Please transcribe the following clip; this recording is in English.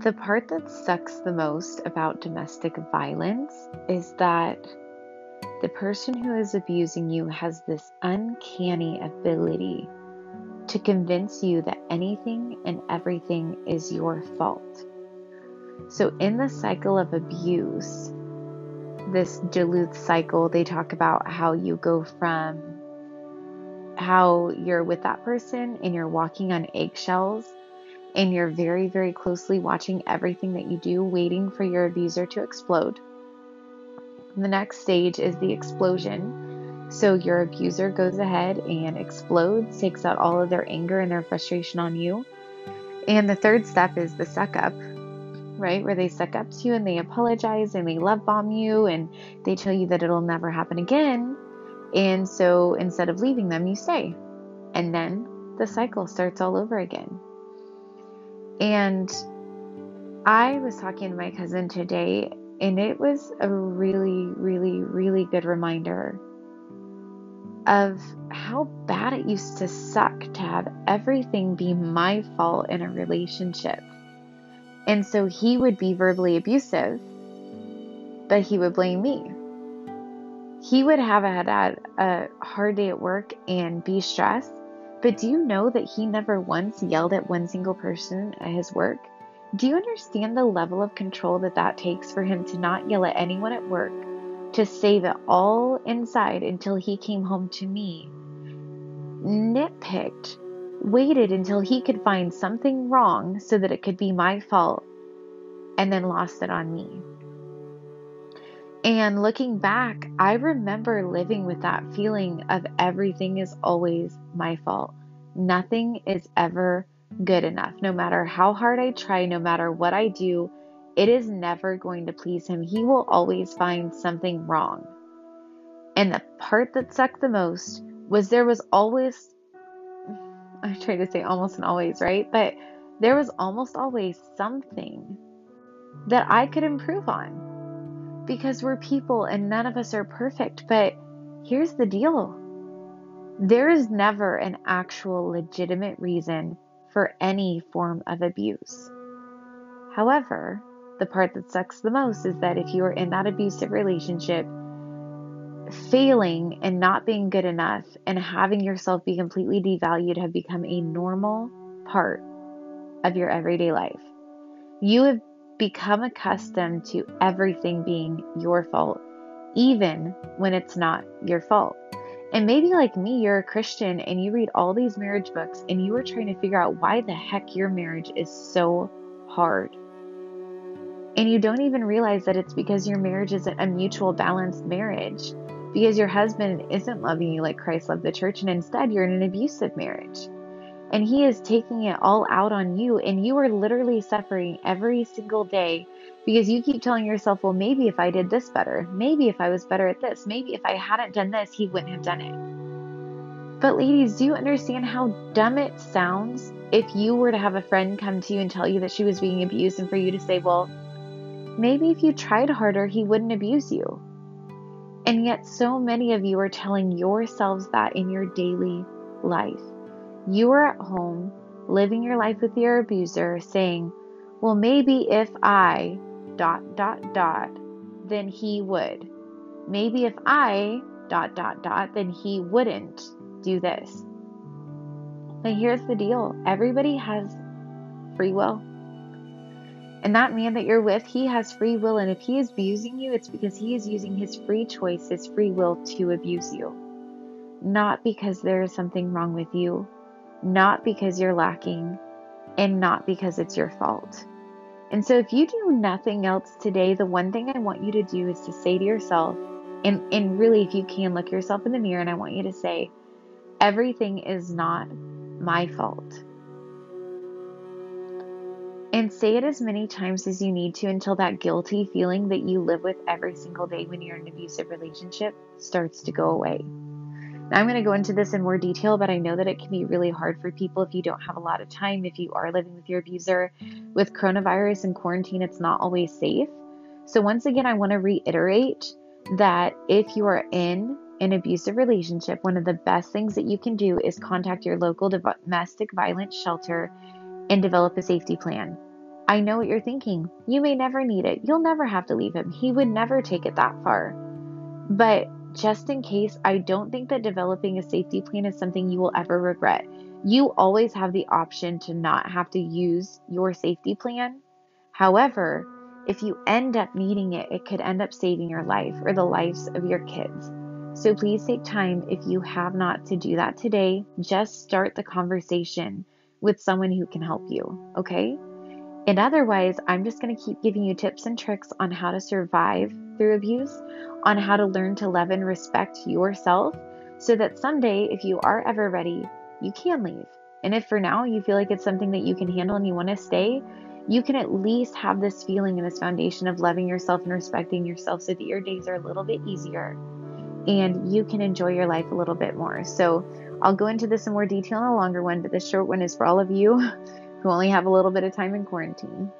The part that sucks the most about domestic violence is that the person who is abusing you has this uncanny ability to convince you that anything and everything is your fault. So, in the cycle of abuse, this Duluth cycle, they talk about how you go from how you're with that person and you're walking on eggshells and you're very, very closely watching everything that you do, waiting for your abuser to explode. The next stage is the explosion. So your abuser goes ahead and explodes, takes out all of their anger and their frustration on you. And the third step is the suck up, right? Where they suck up to you and they apologize and they love bomb you and they tell you that it'll never happen again. And so instead of leaving them, you stay. And then the cycle starts all over again. And I was talking to my cousin today, and it was a really, really, really good reminder of how bad it used to suck to have everything be my fault in a relationship. And so he would be verbally abusive, but he would blame me. He would have had a hard day at work and be stressed, but do you know that he never once yelled at one single person at his work? Do you understand the level of control that that takes for him to not yell at anyone at work, to save it all inside until he came home to me? Nitpicked, waited until he could find something wrong so that it could be my fault, and then lost it on me. And looking back, I remember living with that feeling of everything is always my fault. Nothing is ever good enough. No matter how hard I try, no matter what I do, it is never going to please him. He will always find something wrong. And the part that sucked the most was there was always, I try to say almost and always, right? But there was almost always something that I could improve on because we're people and none of us are perfect. But here's the deal there is never an actual legitimate reason for any form of abuse. However, the part that sucks the most is that if you are in that abusive relationship, failing and not being good enough and having yourself be completely devalued have become a normal part of your everyday life. You have become accustomed to everything being your fault, even when it's not your fault. And maybe like me, you're a Christian and you read all these marriage books and you are trying to figure out why the heck your marriage is so hard. And you don't even realize that it's because your marriage isn't a mutual balanced marriage, because your husband isn't loving you like Christ loved the church, and instead you're in an abusive marriage. And he is taking it all out on you, and you are literally suffering every single day because you keep telling yourself, well, maybe if I did this better, maybe if I was better at this, maybe if I hadn't done this, he wouldn't have done it. But, ladies, do you understand how dumb it sounds if you were to have a friend come to you and tell you that she was being abused, and for you to say, well, maybe if you tried harder, he wouldn't abuse you? And yet, so many of you are telling yourselves that in your daily life. You are at home living your life with your abuser, saying, Well, maybe if I dot dot dot, then he would. Maybe if I dot dot dot, then he wouldn't do this. But here's the deal everybody has free will. And that man that you're with, he has free will. And if he is abusing you, it's because he is using his free choice, his free will to abuse you. Not because there is something wrong with you, not because you're lacking, and not because it's your fault. And so, if you do nothing else today, the one thing I want you to do is to say to yourself, and, and really, if you can, look yourself in the mirror, and I want you to say, Everything is not my fault. And say it as many times as you need to until that guilty feeling that you live with every single day when you're in an abusive relationship starts to go away. I'm going to go into this in more detail, but I know that it can be really hard for people if you don't have a lot of time, if you are living with your abuser. With coronavirus and quarantine, it's not always safe. So, once again, I want to reiterate that if you are in an abusive relationship, one of the best things that you can do is contact your local domestic violence shelter and develop a safety plan. I know what you're thinking. You may never need it. You'll never have to leave him. He would never take it that far. But just in case, I don't think that developing a safety plan is something you will ever regret. You always have the option to not have to use your safety plan. However, if you end up needing it, it could end up saving your life or the lives of your kids. So please take time if you have not to do that today. Just start the conversation with someone who can help you, okay? And otherwise, I'm just going to keep giving you tips and tricks on how to survive through abuse, on how to learn to love and respect yourself, so that someday, if you are ever ready, you can leave. And if for now you feel like it's something that you can handle and you want to stay, you can at least have this feeling and this foundation of loving yourself and respecting yourself so that your days are a little bit easier and you can enjoy your life a little bit more. So, I'll go into this in more detail in a longer one, but this short one is for all of you who only have a little bit of time in quarantine.